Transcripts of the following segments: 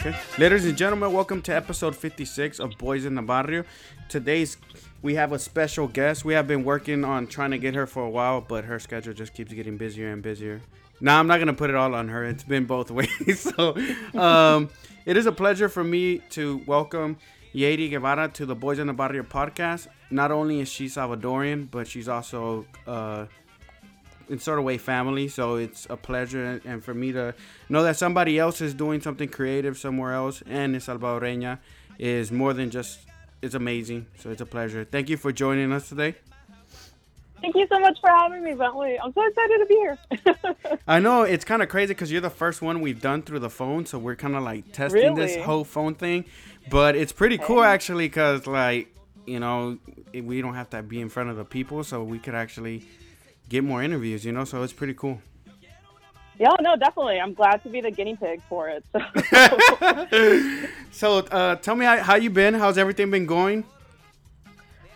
Okay. Ladies and gentlemen, welcome to episode 56 of Boys in the Barrio. Today's we have a special guest. We have been working on trying to get her for a while, but her schedule just keeps getting busier and busier. Now, I'm not gonna put it all on her. It's been both ways. so, um, it is a pleasure for me to welcome Yeiry Guevara to the Boys in the Barrio podcast. Not only is she Salvadorian, but she's also uh, in sort of way family. So it's a pleasure and, for me to know that somebody else is doing something creative somewhere else and is Salvadoreña is more than just it's amazing. So it's a pleasure. Thank you for joining us today. Thank you so much for having me, Bentley. I'm so excited to be here. I know it's kind of crazy because you're the first one we've done through the phone, so we're kind of like testing this whole phone thing. But it's pretty cool actually because like you know we don't have to be in front of the people, so we could actually get more interviews. You know, so it's pretty cool. yeah, no, definitely. I'm glad to be the guinea pig for it. So So. uh, tell me how, how you been? How's everything been going?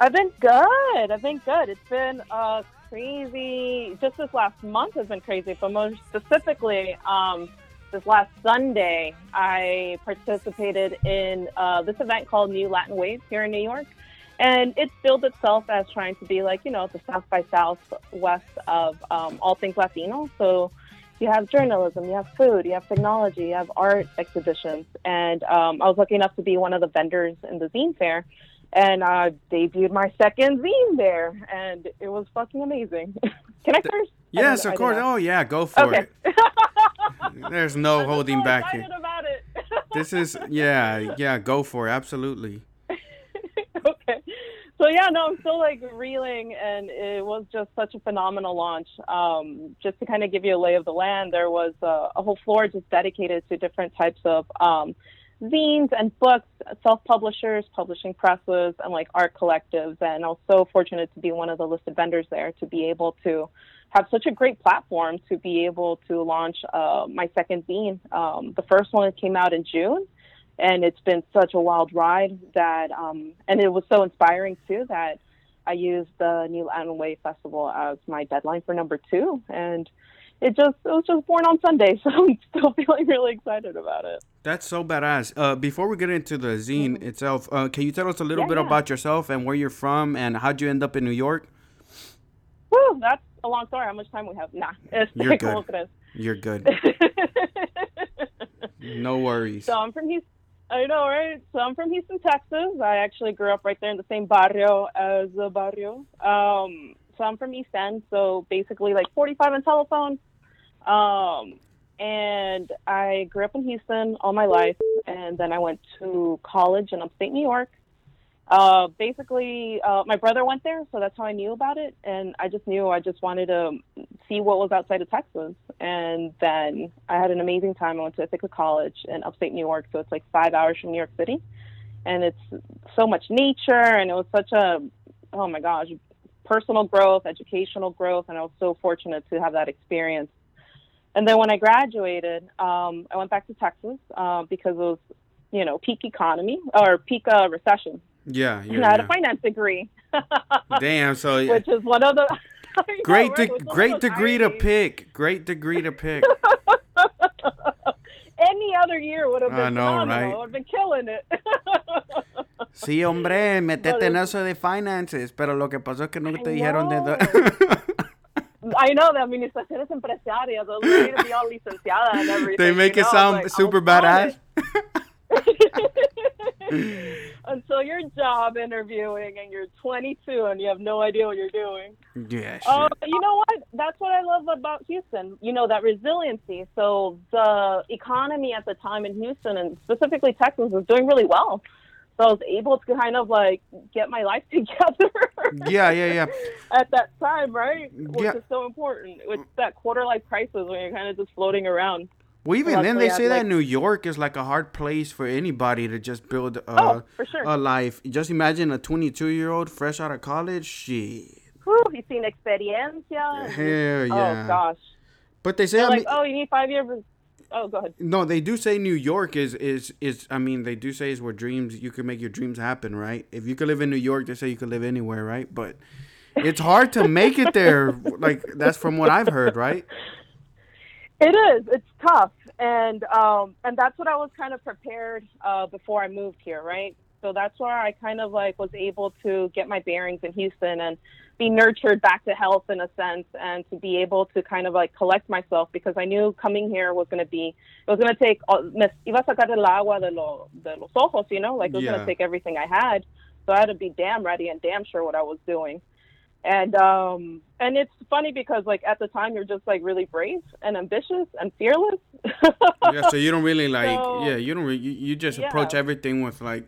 I've been good. I've been good. It's been uh, crazy. Just this last month has been crazy, but more specifically, um, this last Sunday, I participated in uh, this event called New Latin Wave here in New York. And it's billed itself as trying to be like, you know, the South by Southwest of um, all things Latino. So you have journalism, you have food, you have technology, you have art exhibitions. And um, I was lucky enough to be one of the vendors in the zine fair. And I debuted my second zine there, and it was fucking amazing. Can I curse? Yes, of course. Oh yeah, go for Okay. it. There's no I'm holding so back here. it. This is yeah, yeah, go for it. Absolutely. So yeah, no, I'm still like reeling, and it was just such a phenomenal launch. Um, just to kind of give you a lay of the land, there was a, a whole floor just dedicated to different types of um, zines and books, self-publishers, publishing presses, and like art collectives. And I was so fortunate to be one of the listed vendors there to be able to have such a great platform to be able to launch uh, my second zine. Um, the first one came out in June and it's been such a wild ride that um and it was so inspiring too that I used the New Latin Wave Festival as my deadline for number two and it just it was just born on Sunday so I'm still feeling really excited about it. That's so badass. Uh, before we get into the zine itself, uh, can you tell us a little Yeah, bit yeah. about yourself and where you're from and how'd you end up in New York? Woo, that's a long story. How much time we have? Nah. Este, You're ¿cómo good. You're good. No worries. So I'm from Houston. I know, right? So I'm from Houston, Texas. I actually grew up right there in the same barrio as the barrio. Um, so I'm from East End, so basically like 45 on telephone. Um, and I grew up in Houston all my life, and then I went to college in upstate New York. Uh, basically, uh, my brother went there, so that's how I knew about it. And I just knew I just wanted to see what was outside of Texas. And then I had an amazing time. I went to Ithaca College in upstate New York, so it's like five hours from New York City. And it's so much nature, and it was such a, oh my gosh, personal growth, educational growth, and I was so fortunate to have that experience. And then when I graduated, um, I went back to Texas uh, because it was, you know, peak economy or peak uh, recession. Yeah, yeah, had a finance degree, Damn. So which is one of the know, great, right? de- It was one of great degree to pick. Great degree to pick. Any other year would have been I know, right? I would have been killing it. Sí, hombre, metete en eso de finances, pero lo que pasó es que no I te dijeron de. know. I know the administraciones empresarias. Those need to be all licenciada and everything. they make it know? sound Like, super badass. Until you're job interviewing and you're 22 and you have no idea what you're doing. yeah. Uh, you know what? That's what I love about Houston. You know, that resiliency. So the economy at the time in Houston and specifically Texas was doing really well. So I was able to kind of like get my life together. Yeah, yeah, yeah. At that time, right? Which Yeah. is so important. It's that quarter life crisis when you're kind of just floating around. Well, even then, they say that like- New York is like a hard place for anybody to just build uh, Oh, sure. a life. Just imagine a 22 year old fresh out of college. Shit. Whew, you seen experiencia? Hell yeah. Oh gosh. But they say, I like, mean, oh, you need five years. Oh, go ahead. no, they do say New York is is is. I mean, they do say is where dreams you can make your dreams happen, right? If you could live in New York, they say you could live anywhere, right? But it's hard to make it there. Like that's from what I've heard, right? It is. It's tough, and um, and that's what I was kind of prepared uh, before I moved here, right? So that's where I kind of like was able to get my bearings in Houston and be nurtured back to health in a sense, and to be able to kind of like collect myself because I knew coming here was going to be it was going to take iba a sacar el agua de, lo, de los ojos, you know, like it was going to take everything I had. So I had to be damn ready and damn sure what I was doing and um and it's funny because like at the time you're just like really brave and ambitious and fearless Yeah. So you don't really like. So- yeah. You don't. Re- you, you just Yeah. approach everything with like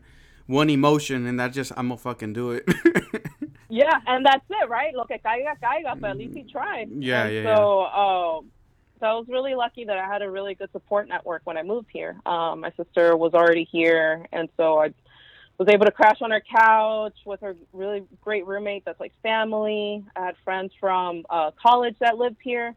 one emotion, and that's just I'm gonna fucking do it. yeah and that's it right lo que caiga caiga but at least he tried Yeah, and yeah, so um so I was really lucky that I had a really good support network when I moved here. Um, my sister was already here, and so I was able to crash on her couch with her really great roommate that's like family. I had friends from uh, college that lived here,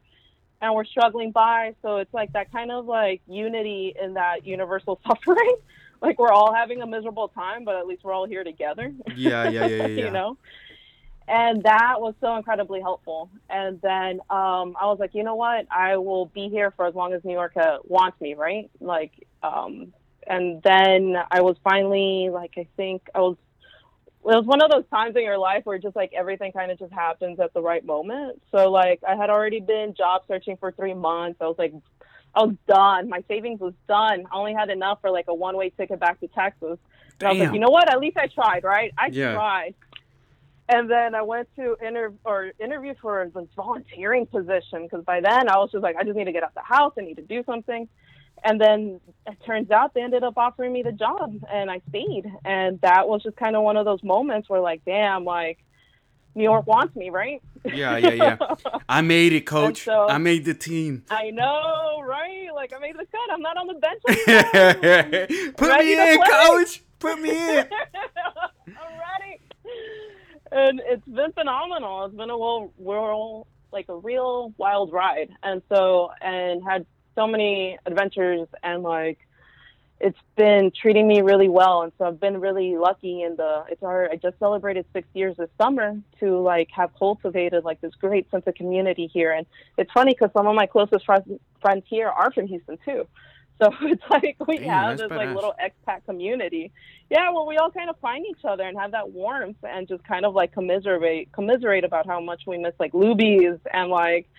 and we're struggling by. So it's like that kind of like unity in that universal suffering. like we're all having a miserable time, but at least we're all here together. yeah, yeah, yeah, yeah. yeah. you know and that was so incredibly helpful and then um i was like you know what i will be here for as long as new york uh, wants me right like um and then i was finally like i think i was it was one of those times in your life where just like everything kind of just happens at the right moment so like i had already been job searching for three months i was like i was done my savings was done i only had enough for like a one way ticket back to texas and I was like, you know what? At least I tried, right? I Yeah. tried. And then I went to inter or interview for this volunteering position because by then I was just like, I just need to get out the house. I need to do something. And then it turns out they ended up offering me the job, and I stayed. And that was just kind of one of those moments where, like, damn, like New York wants me, right? Yeah, yeah, yeah. I made it, coach. so- I made the team. I know, right? Like I made the cut. I'm not on the bench anymore. Put Ready me in, play? coach. Put me in. I'm ready. And it's been phenomenal. It's been a real, real, like a real wild ride. And so, and had so many adventures and like, it's been treating me really well. And so I've been really lucky in the, it's our, I just celebrated six years this summer to like have cultivated like this great sense of community here. And it's funny because some of my closest friends, friends here are from Houston too. So it's like we Damn, have this like little expat community. Yeah, well, we all kind of find each other and have that warmth and just kind of like commiserate commiserate about how much we miss like Luby's and like.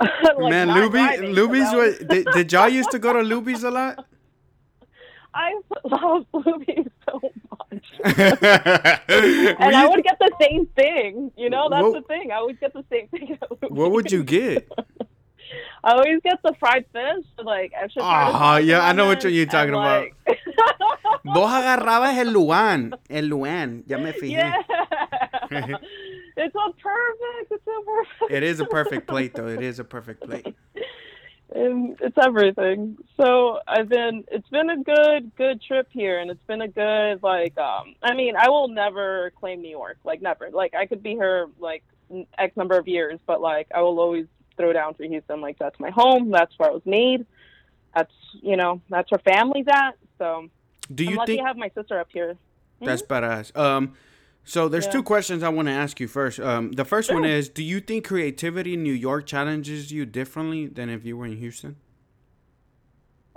like Man, Luby, Luby's what? Did, did y'all used to go to Luby's a lot? I love Luby's so much. And I would get the same thing. You know, that's What- the thing. I would get the same thing. At what would you get? I always get the fried fish, like extra. Ah, yeah, I know what you're talking about. like- Vos agarrabas el LuAnn. El LuAnn. Ya me fijé. Yeah. It's so perfect. It's so perfect. It is a perfect plate, though. It is a perfect plate. And it's everything. So I've been. It's been a good, good trip here, and it's been a good like. um I mean, I will never claim New York. Like never. Like I could be here like X number of years, but like I will always throw down for Houston. Like that's my home. That's where I was made. That's you know that's where family's at. So Do I'm you lucky think to have my sister up here. that's badass? Um, so there's Yeah. two questions I want to ask you first. Um, the first one is: Do you think creativity in New York challenges you differently than if you were in Houston?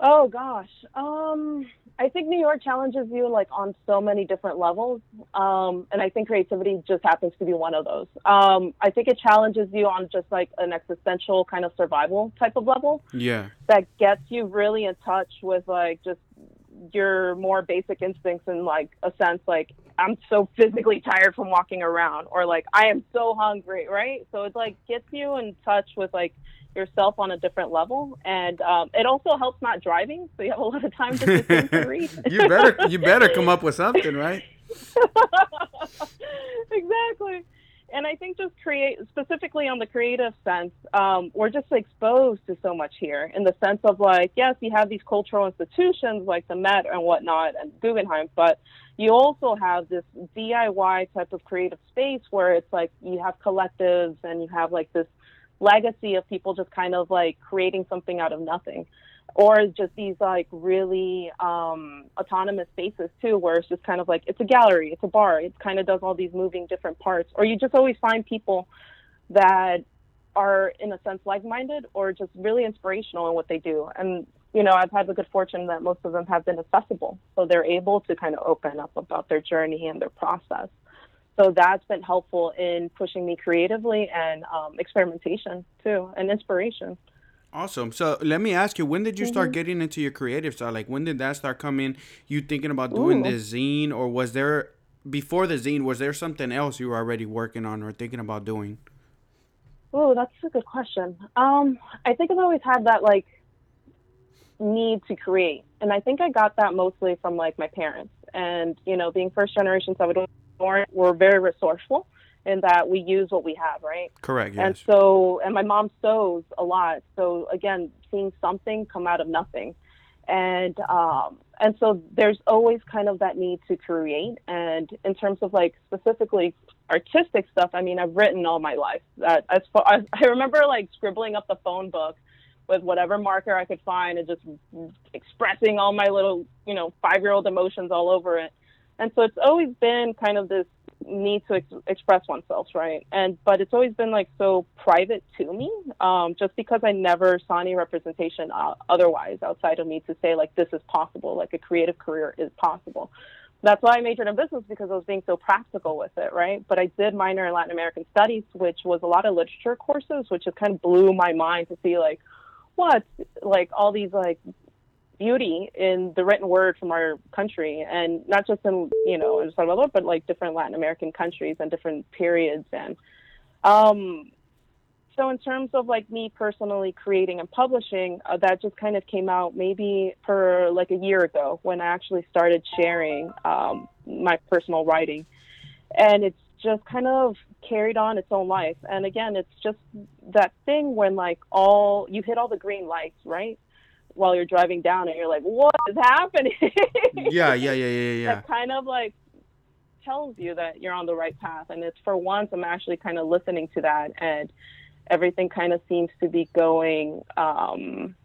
Oh gosh. Um I think New York challenges you like on so many different levels. Um and I think creativity just happens to be one of those. Um I think it challenges you on just like an existential kind of survival type of level Yeah. that gets you really in touch with like just your more basic instincts in like a sense like I'm so physically tired from walking around or like I am so hungry, right? So it like gets you in touch with like yourself on a different level and um, it also helps not driving so you have a lot of time to, to read. you better you better come up with something, right? exactly and I think just create specifically on the creative sense, um, we're just exposed to so much here in the sense of like, yes, you have these cultural institutions like the Met and whatnot and Guggenheim, but you also have this DIY type of creative space where it's like you have collectives and you have like this legacy of people just kind of like creating something out of nothing or just these like really um, autonomous spaces too, where it's just kind of like it's a gallery, it's a bar, it kind of does all these moving different parts, or you just always find people that are in a sense like-minded or just really inspirational in what they do. And you know, I've had the good fortune that most of them have been accessible, so they're able to kind of open up about their journey and their process. So that's been helpful in pushing me creatively and um, experimentation too, and inspiration. Awesome. So let me ask you, when did you start Mm-hmm. getting into your creative side? Like, when did that start coming? You thinking about doing Ooh. this zine, or was there before the zine? Was there something else you were already working on or thinking about doing? Oh, that's a good question. Um, I think I've always had that like need to create, and I think I got that mostly from like my parents. And you know, being first generation Salvadoran, we're very resourceful in that we use what we have, right? Correct. And so, and my mom sews a lot. So again, seeing something come out of nothing, and um, and so there's always kind of that need to create. And in terms of like specifically artistic stuff, I mean, I've written all my life. That as far as I remember, like scribbling up the phone book with whatever marker I could find and just expressing all my little, you know, five year old emotions all over it. And so it's always been kind of this need to ex- express oneself, right? And but it's always been like so private to me, um, just because I never saw any representation uh, otherwise outside of me to say like this is possible, like a creative career is possible. That's why I majored in business because I was being so practical with it, right? But I did minor in Latin American studies, which was a lot of literature courses, which just kind of blew my mind to see like what like all these like beauty in the written word from our country and not just in you know Salvador but like different Latin American countries and different periods. And um so in terms of like me personally creating and publishing uh, that just kind of came out maybe for like a year ago when I actually started sharing um, my personal writing. And it's just kind of carried on its own life. And again it's just that thing when like all you hit all the green lights right while you're driving down and you're like, what is happening? yeah, yeah, yeah, yeah, yeah. That kind of like tells you that you're on the right path. And it's for once, I'm actually kind of listening to that and everything kind of seems to be going, um,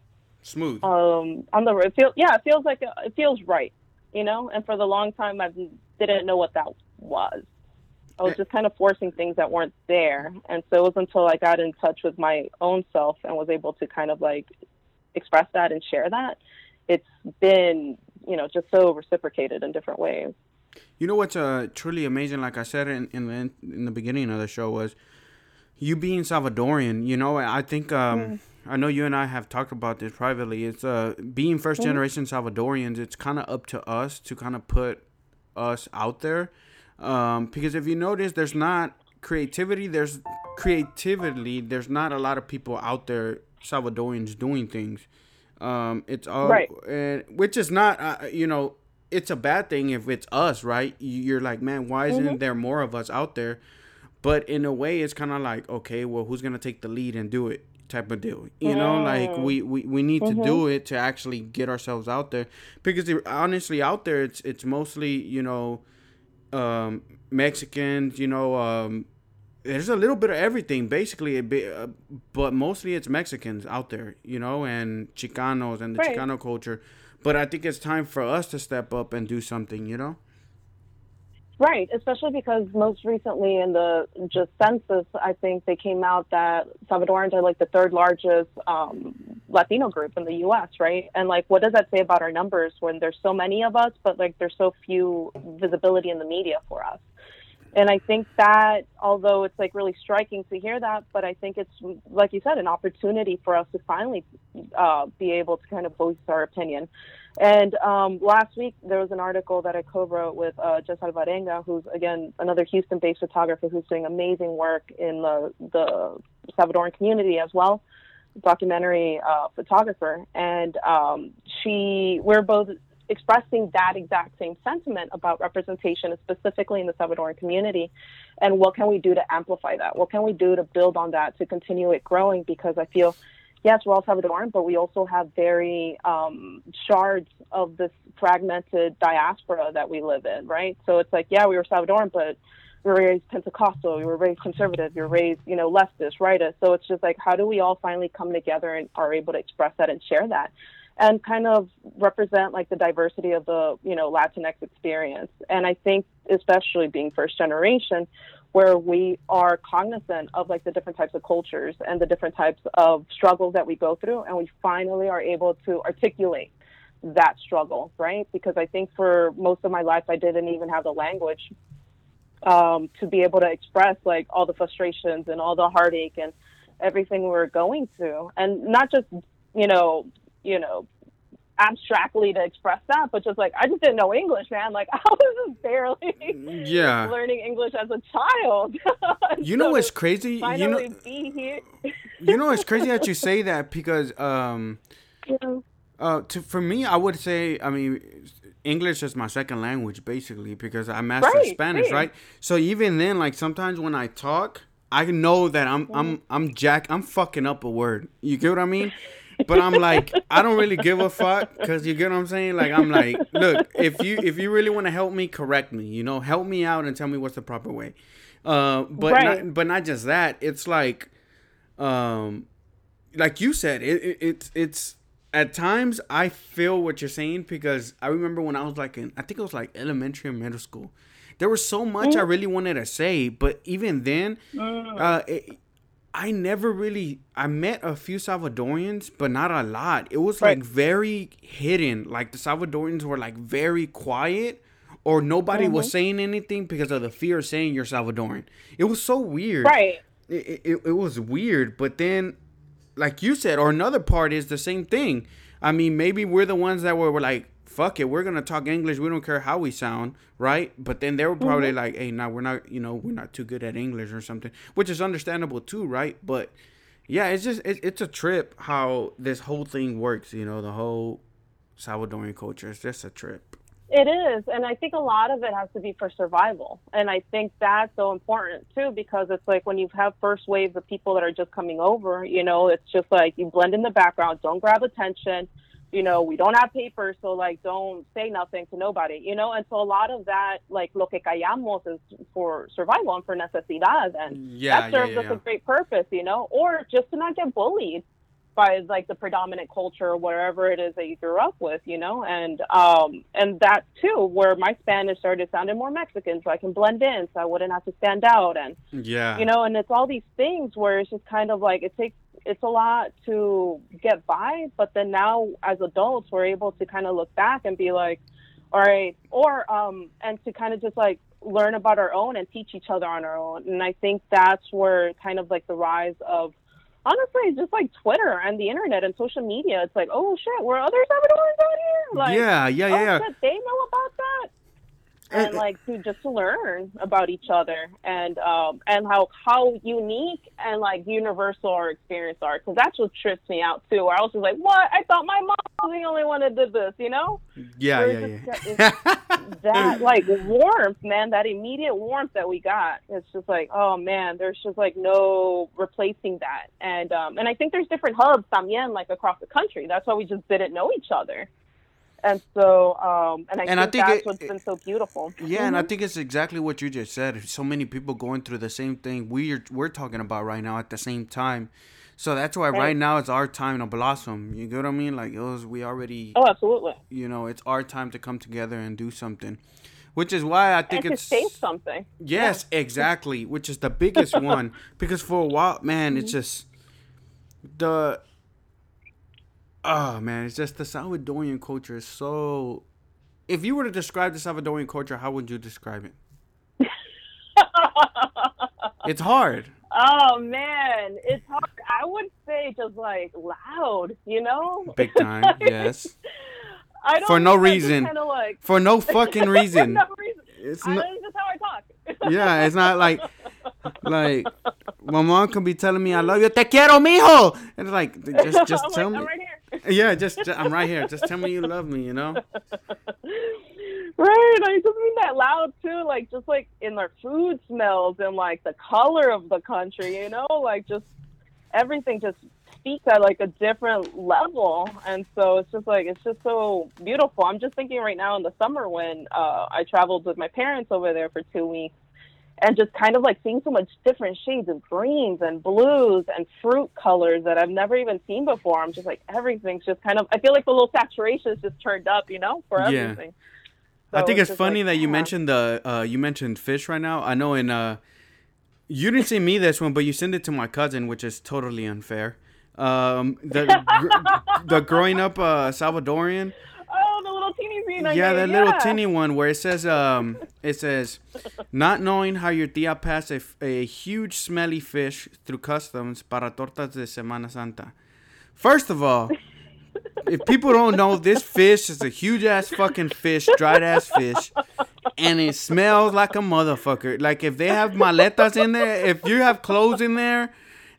Smooth. um, on the road. Feel, yeah, it feels like, it feels right, you know? And for the long time, I didn't know what that was. I was just kind of forcing things that weren't there. And so it was until I got in touch with my own self and was able to kind of like express that and share that, it's been, you know, just so reciprocated in different ways. You know what's uh, truly amazing? Like I said in in the, in the beginning of the show was you being Salvadorian. You know, I think um, I know you and I have talked about this privately. It's uh being first generation Salvadorians. It's kind of up to us to kind of put us out there, um, because if you notice, there's not creativity. There's creativity. There's not a lot of people out there Salvadorians doing things. Um, it's all Right. and which is not uh, you know it's a bad thing if it's us, right? You're like, man, why isn't there more of us out there? But in a way, it's kind of like, okay, well, who's gonna take the lead and do it? Type of deal, you know. Like we, we, we need to do it to actually get ourselves out there because honestly, out there, it's it's mostly you know, um, Mexicans, you know, um, there's a little bit of everything basically, a bit, uh, but mostly it's Mexicans out there, you know, and Chicanos and the Right. Chicano culture. But I think it's time for us to step up and do something, you know. Right, especially because most recently in the just census, I think they came out that Salvadorans are like the third largest um, Latino group in the U.S. Right, and like, what does that say about our numbers when there's so many of us, but like there's so few visibility in the media for us? And I think that, although it's like really striking to hear that, but I think it's like you said, an opportunity for us to finally uh, be able to kind of voice our opinion. And um, last week there was an article that I co-wrote with uh, Jess Alvarenga, who's again another Houston-based photographer who's doing amazing work in the the Salvadoran community as well, documentary uh, photographer. And um, she, we're both expressing that exact same sentiment about representation, specifically in the Salvadoran community, and what can we do to amplify that? What can we do to build on that to continue it growing? Because I feel yes, we're all Salvadoran, but we also have very um, shards of this fragmented diaspora that we live in, right? So it's like, yeah, we were Salvadoran, but we were raised Pentecostal, we were raised conservative, you were raised, you know, leftist, rightist. So it's just like, how do we all finally come together and are able to express that and share that? And kind of represent like the diversity of the, you know, Latinx experience. And I think, especially being first generation, where we are cognizant of like the different types of cultures and the different types of struggles that we go through and we finally are able to articulate that struggle right because i think for most of my life i didn't even have the language um, to be able to express like all the frustrations and all the heartache and everything we're going through and not just you know you know abstractly to express that, but just like I just didn't know English, man. Like I was just barely yeah learning English as a child. you know what's crazy? You know, you know it's crazy that you say that because um, yeah. uh, to for me, I would say, I mean. English is my second language, basically, because I mastered Right, Spanish, same. right? So even then, like sometimes when I talk, I know that I'm I'm I'm jack I'm fucking up a word. You get what I mean? But I'm like I don't really give a fuck because you get what I'm saying. Like I'm like, look, if you if you really want to help me, correct me. You know, help me out and tell me what's the proper way. Uh, but Right. not, but not just that. It's like, um, like you said, it, it it's it's at times I feel what you're saying because I remember when I was like in I think it was like elementary or middle school. There was so much I really wanted to say, but even then, uh, it, I never really I met a few Salvadorians, but not a lot. It was Right. like very hidden. Like the Salvadorians were like very quiet or nobody was mm-hmm. saying anything because of the fear of saying you're Salvadoran. It was so weird. Right. It, it, it was weird, but then like you said, or another part is the same thing. I mean, maybe we're the ones that were, were like, fuck it, we're gonna talk English. We don't care how we sound, right? But then they were mm-hmm. probably like, hey, now we're not, you know, we're not too good at English or something, which is understandable too, right? But yeah, it's just it, it's a trip how this whole thing works. You know, the whole Salvadorian culture. is just a trip. It is, and I think a lot of it has to be for survival. And I think that's so important too, because it's like when you have first waves of people that are just coming over, you know, it's just like you blend in the background, don't grab attention. You know, we don't have papers, so like don't say nothing to nobody, you know? And so a lot of that, like lo que callamos is for survival and for necesidad. And Yeah, that serves yeah, us yeah. a great purpose, you know, or just to not get bullied by like the predominant culture or wherever it is that you grew up with, you know, and um and that too, where my Spanish started sounding more Mexican, so I can blend in, so I wouldn't have to stand out, and Yeah. you know, and it's all these things where it's just kind of like it takes it's a lot to get by, but then now as adults we're able to kind of look back and be like, all right, or um and to kind of just like learn about our own and teach each other on our own, and I think that's where kind of like the rise of honestly just like Twitter and the internet and social media. It's like, oh shit, were other Salvadorans out here? Like, yeah, yeah, yeah, oh yeah. shit, they know about that and like to just to learn about each other and um and how how unique and like universal our experience are. Because that's what trips me out too where i was just like what? I thought my mom was the only one that did this you know? Yeah, yeah, just- yeah. that like warmth man that immediate warmth that we got. It's just like oh man there's just like no replacing that. And um and i think there's different hubs también like across the country. That's why we just didn't know each other and so um and i And I think, think that's it- what's been so beautiful Yeah, and I Mhm. think it's exactly what you just said. So many people going through the same thing we're we're talking about right now at the same time. So that's why right, Right. now it's our time to blossom. You get what I mean? Like it was we already oh absolutely you know, it's our time to come together and do something. Which is why I think and it's to something Yes, exactly. Which is the biggest one because for a while, man, it's Mm-hmm. just the. Oh man, it's just the Salvadorian culture is so. If you were to describe the Salvadorian culture, how would you describe it? It's hard. oh man it's hard i would say just like loud you know Big time, yes. I don't For no know, I just reason. Like For no fucking reason. no reason. It's not. just how I talk. Yeah, it's not like like my mom can be telling me I love you, te quiero, mijo. And it's like just just I'm tell like, me. Yeah, just, just I'm right here. Just tell me you love me. You know. Right, I just mean that loud too, like just like in their food smells and like the color of the country, you know, like just everything just speaks at like a different level, and so it's just like it's just so beautiful. I'm just thinking right now in the summer when uh, I traveled with my parents over there for two weeks, and just kind of like seeing so much different shades of greens and blues and fruit colors that I've never even seen before. I'm just like everything's just kind of. I feel like the little saturation is just turned up, you know, for Yeah. everything. I think it's just funny like, that you yeah. mentioned the uh, you mentioned fish right now. I know in uh, you didn't send me this one, but you sent it to my cousin, which is totally unfair. Um, the the growing up uh, Salvadorian. Little teeny. I yeah, that little yeah. tinny one where it says um it says not knowing how your tia passed a, a huge smelly fish through customs para tortas de Semana Santa. First of all, if people don't know, this fish is a huge ass fucking fish, dried ass fish, and it smells like a motherfucker. Like if they have maletas in there, if you have clothes in there,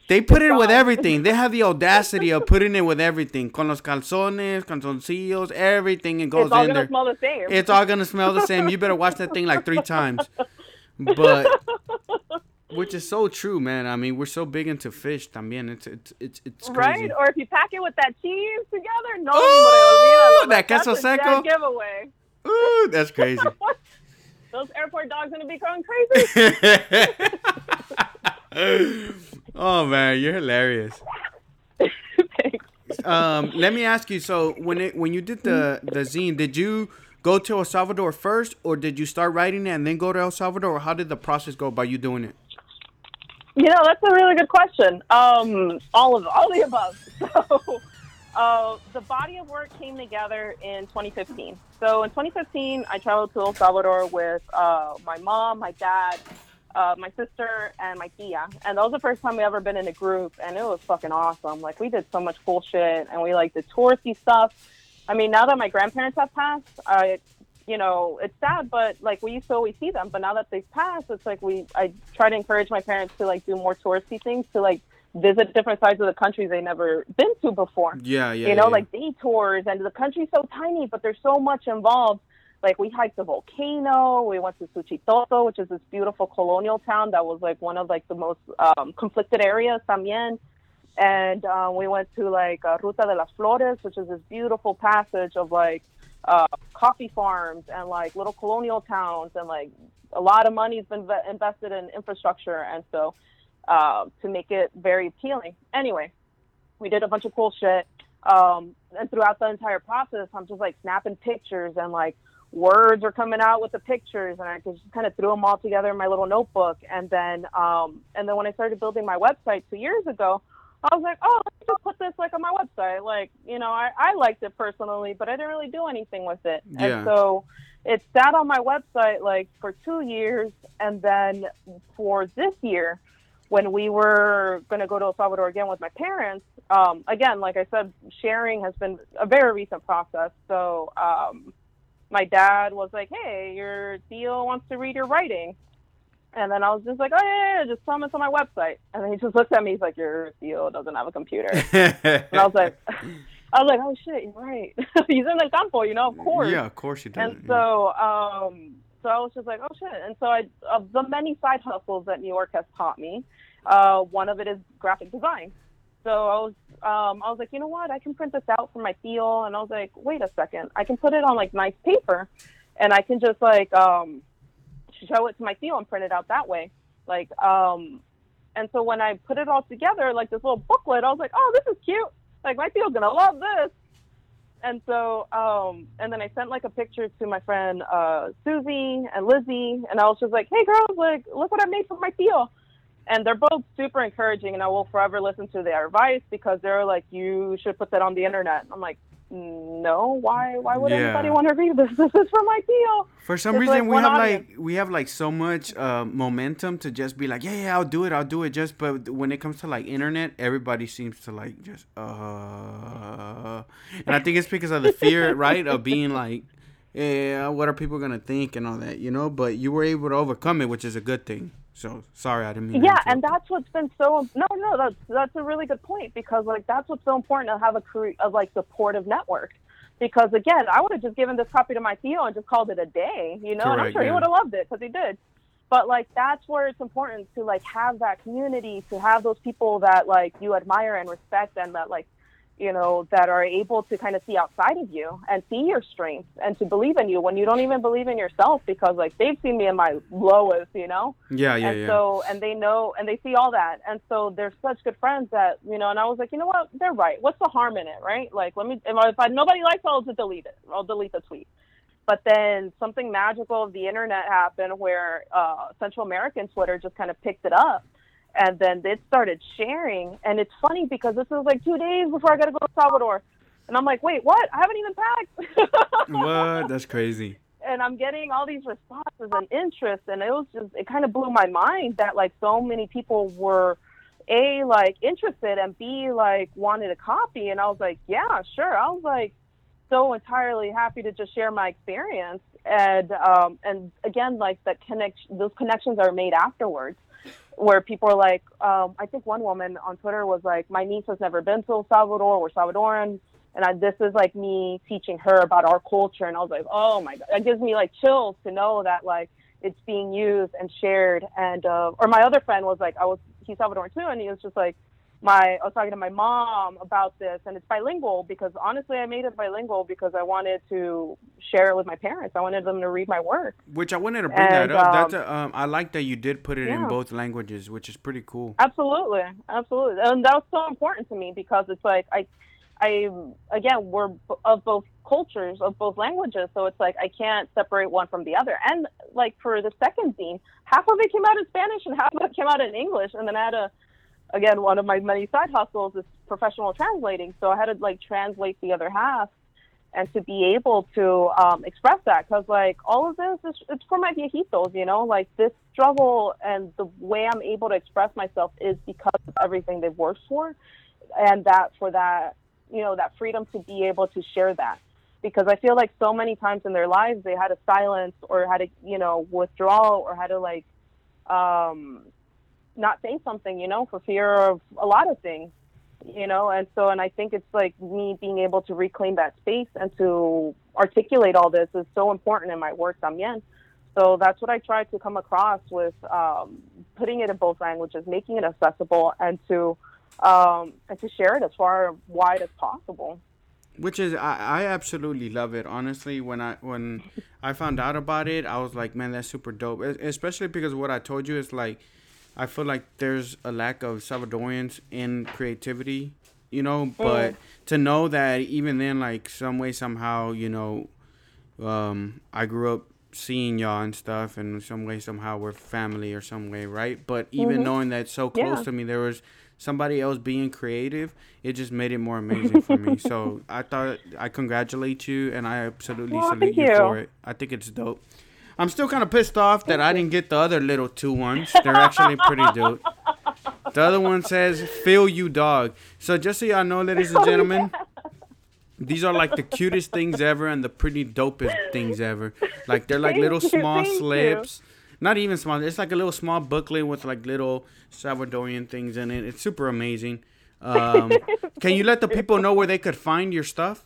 they put it with everything. They have the audacity of putting it with everything. Con los calzones, calzoncillos, everything it goes It's all in gonna there. smell the same. It's all gonna smell the same. You better watch that thing like three times. But which is so true, man. I mean, we're so big into fish también. It's it's it's, it's crazy. right? Or if you pack it with that cheese together, no, Ooh, that queso a seco. giveaway. Ooh, that's crazy. Those airport dogs gonna be going crazy. Oh man, you're hilarious. Thanks. Um, let me ask you. So when it when you did the the zine, did you go to El Salvador first, or did you start writing it and then go to El Salvador, or how did the process go by you doing it? You know, that's a really good question. Um, all of all the above. So, uh, the body of work came together in 2015. So in 2015, I traveled to El Salvador with uh, my mom, my dad, uh, my sister, and my tia. And that was the first time we ever been in a group, and it was fucking awesome. Like we did so much cool shit, and we like the touristy stuff. I mean, now that my grandparents have passed, I you know, it's sad, but like we used to always see them. But now that they've passed, it's like we I try to encourage my parents to like do more touristy things to like visit different sides of the country they never been to before. Yeah, yeah. you know, yeah. like day tours, and the country's so tiny, but there's so much involved. Like we hiked the volcano, we went to Suchitoto, which is this beautiful colonial town that was like one of like the most um, conflicted areas también. And uh, we went to like uh, Ruta de las Flores, which is this beautiful passage of like uh, coffee farms and like little colonial towns, and like a lot of money's been ve- invested in infrastructure, and so uh, to make it very appealing. Anyway, we did a bunch of cool shit. Um, and throughout the entire process, I'm just like snapping pictures and like words are coming out with the pictures, and I just kind of threw them all together in my little notebook. And then, um, and then when I started building my website two years ago, I was like, oh, let's just put this like on my website. Like, you know, I, I liked it personally, but I didn't really do anything with it. Yeah. And so it sat on my website like for two years, and then for this year, when we were going to go to El Salvador again with my parents, um, again, like I said, sharing has been a very recent process. So um, my dad was like, "Hey, your tío wants to read your writing," and then I was just like, "Oh yeah, yeah, yeah, just tell him it's on my website." And then he just looked at me, he's like, "Your tío doesn't have a computer," and I was like, "I was like, oh shit, you're right. He's in the campo, you know, of course." yeah, of course you did. And so, um, so I was just like, oh shit. And so I, of the many side hustles that New York has taught me, uh, one of it is graphic design. So I was, um, I was like, you know what? I can print this out for my tío. And I was like, wait a second, I can put it on like nice paper, and I can just like um, show it to my tío and print it out that way. Like, um, and so when I put it all together, like this little booklet, I was like, oh, this is cute. Like my tío's gonna love this. And so, um, and then I sent like a picture to my friend uh, Susie and Lizzie, and I was just like, "Hey, girls, like, look what I made for my tío." And they're both super encouraging, and I will forever listen to their advice because they're like, you should put that on the internet. I'm like, no, why? Why would Yeah. anybody want to read this? This is for my deal. For some It's reason, like we have audience. like we have like so much uh, momentum to just be like, yeah, yeah, I'll do it, I'll do it. Just but when it comes to like internet, everybody seems to like just uh, and I think it's because of the fear, right, of being like, yeah, what are people gonna think and all that, you know? But you were able to overcome it, which is a good thing. So sorry, I didn't mean. to Yeah, and that's what's been so no, no, that's that's a really good point because like that's what's so important to have a cre- of like supportive network. Because again, I would have just given this copy to my tío and just called it a day, you know, and I'm Correct, sure he would have loved it because he did. But like that's where it's important to like have that community, to have those people that like you admire and respect, and that like you know that are able to kind of see outside of you and see your strengths and to believe in you when you don't even believe in yourself because like they've seen me in my lowest, you know? Yeah, yeah, and yeah. so and they know and they see all that. And so they're such good friends that you know and i was like you know what? They're right. What's the harm in it right? Like let me if, I, if I, nobody likes it i'll just delete it. I'll delete the tweet. But then something magical of the internet happened where uh, central american twitter just kind of picked it up and then it started sharing and it's funny because this was like two days before i got to go to salvador and i'm like wait what i haven't even packed what? That's crazy. and I'm getting all these responses and interest, and it was just it kind of blew my mind that like so many people were a like interested and b like wanted a copy, and I was like, yeah, sure. I was like so entirely happy to just share my experience, and um, and again like that connect those connections are made afterwards. Where people are like, um, I think one woman on Twitter was like, "My niece has never been to El Salvador. We're Salvadoran, and I, this is like me teaching her about our culture and i was like oh my god it gives me like chills to know that like it's being used and shared and uh or my other friend was like i was he's salvadoran too and he was just like my i was talking to my mom about this and it's bilingual because honestly i made it bilingual because i wanted to share it with my parents. I wanted them to read my work. Which I wanted to bring that up. um, That's a, um, I like that you did put it in both languages, which is pretty cool. Absolutely, absolutely, and that was so important to me because it's like I, I again we're of both cultures of both languages, so it's like I can't separate one from the other. And like for the second zine, half of it came out in Spanish and half of it came out in English, and then I had to again one of my many side hustles is professional translating, so I had to like translate the other half and to be able to um, express that because like all of this is it's for my viejitos you know? Like this struggle and the way i'm able to express myself is because of everything they've worked for and that for that you know that freedom to be able to share that. Because i feel like so many times in their lives they had to silence or had to you know withdraw or had to like um not say something you know for fear of a lot of things you know and so and i think it's like me being able to reclaim that space and to articulate all this is so important in my work también so that's what i try to come across with um, putting it in both languages making it accessible and to um, and to share it as far wide as possible Which is I, I absolutely love it. Honestly, when I when I found out about it, I was like, man, that's super dope. Especially because what I told you is like, I feel like there's a lack of Salvadorians in creativity, you know. But to know that even then, like some way somehow, you know, um, I grew up seeing y'all and stuff, and some way somehow we're family or some way, right? But even knowing that so close Yeah. to me, there was somebody else being creative, it just made it more amazing for me. So I thought I congratulate you, and I absolutely Aw, salute you, you. for it. I think it's dope. I'm still kind of pissed off that I didn't get the other little two ones. They're actually pretty dope. The other one says "Feel you, dog." So just so y'all know, ladies and gentlemen, these are like the cutest things ever and the pretty dopest things ever. Like they're like Thank little you, small you. slips. Not even small. It's like a little small booklet with like little Salvadorian things in it. It's super amazing. Um, can you let the people know where they could find your stuff?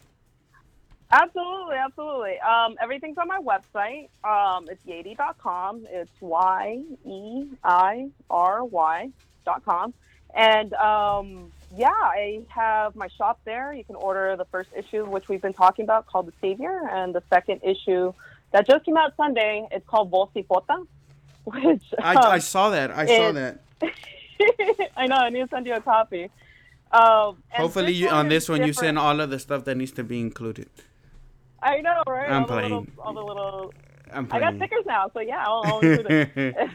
Absolutely, absolutely. Um, everything's on my website. Um, it's yeiry.com. It's Y E I R Y dot com. And um, yeah, I have my shop there. You can order the first issue, which we've been talking about, called The Savior, and the second issue that just came out Sunday. It's called y which I, um, I saw that. I saw that. I know. I need to send you a copy. Um, Hopefully, you, on is this one, you send all of the stuff that needs to be included. I know, right? I'm all the little, playing. all the little I'm playing. I got stickers now, so yeah, I'll, I'll include it.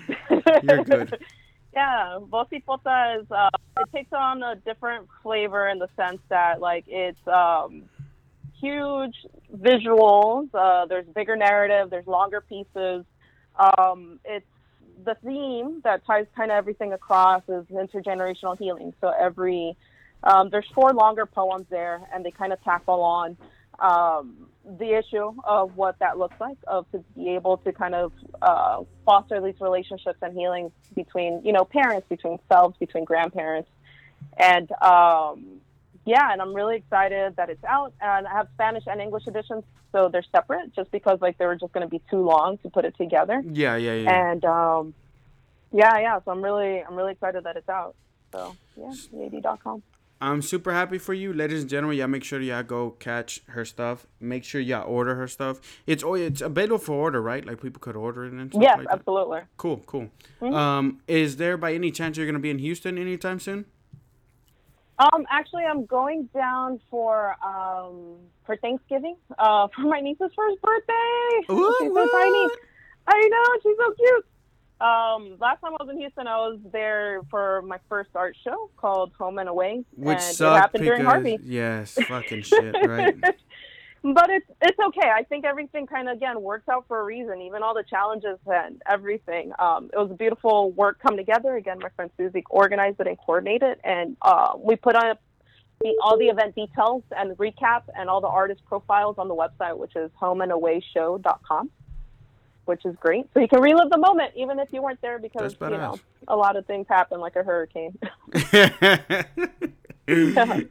You're good. Yeah, Vocipota is uh, it takes on a different flavor in the sense that like it's um, huge visuals. Uh, there's bigger narrative. There's longer pieces. Um, it's the theme that ties kind of everything across is intergenerational healing. So every um, there's four longer poems there, and they kind of tackle on um, the issue of what that looks like, of to be able to kind of uh, foster these relationships and healing between, you know, parents, between selves, between grandparents, and um, yeah, and I'm really excited that it's out. And I have Spanish and English editions, so they're separate, just because like they were just going to be too long to put it together. Yeah, yeah, yeah. And um, yeah, yeah. So I'm really, I'm really excited that it's out. So yeah, ad.com. I'm super happy for you, ladies and gentlemen. Y'all make sure y'all go catch her stuff. Make sure y'all order her stuff. It's oh, it's available for order, right? Like people could order it and stuff Yes, like that. absolutely. Cool, cool. Mhm. Um, is there by any chance you're gonna be in Houston anytime soon? Um, actually, I'm going down for um for Thanksgiving. Uh, for my niece's first birthday. What, she's so tiny. I know she's so cute. Um, last time I was in Houston, I was there for my first art show called Home and Away, Which and it happened because during Harvey. yes, fucking shit, right? but it's it's okay. I think everything kind of again works out for a reason. Even all the challenges and everything. Um, it was a beautiful work come together. Again, my friend Susie organized it and coordinated, and uh, we put on the, all the event details and recap and all the artist profiles on the website, which is homeandawayshow.com, which is great. So you can relive the moment even if you weren't there because you know a lot of things happen like a hurricane. so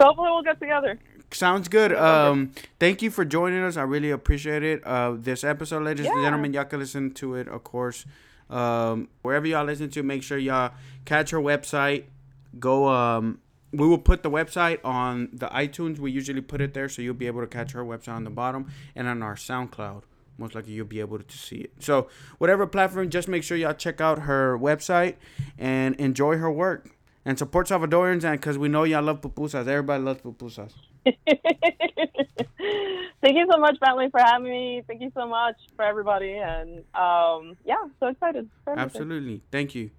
hopefully we'll get together. Sounds good. Um, thank you for joining us. I really appreciate it. Uh, this episode, ladies and gentlemen, y'all can listen to it, of course. Um, wherever y'all listen to, make sure y'all catch her website. Go. Um, we will put the website on the iTunes. We usually put it there, so you'll be able to catch her website on the bottom and on our SoundCloud. Most likely, you'll be able to see it. So, whatever platform, just make sure y'all check out her website and enjoy her work and support Salvadorians. And because we know y'all love pupusas, everybody loves pupusas. Thank you so much, Bentley, for having me. Thank you so much for everybody, and um, yeah, so excited. Absolutely. Thank you.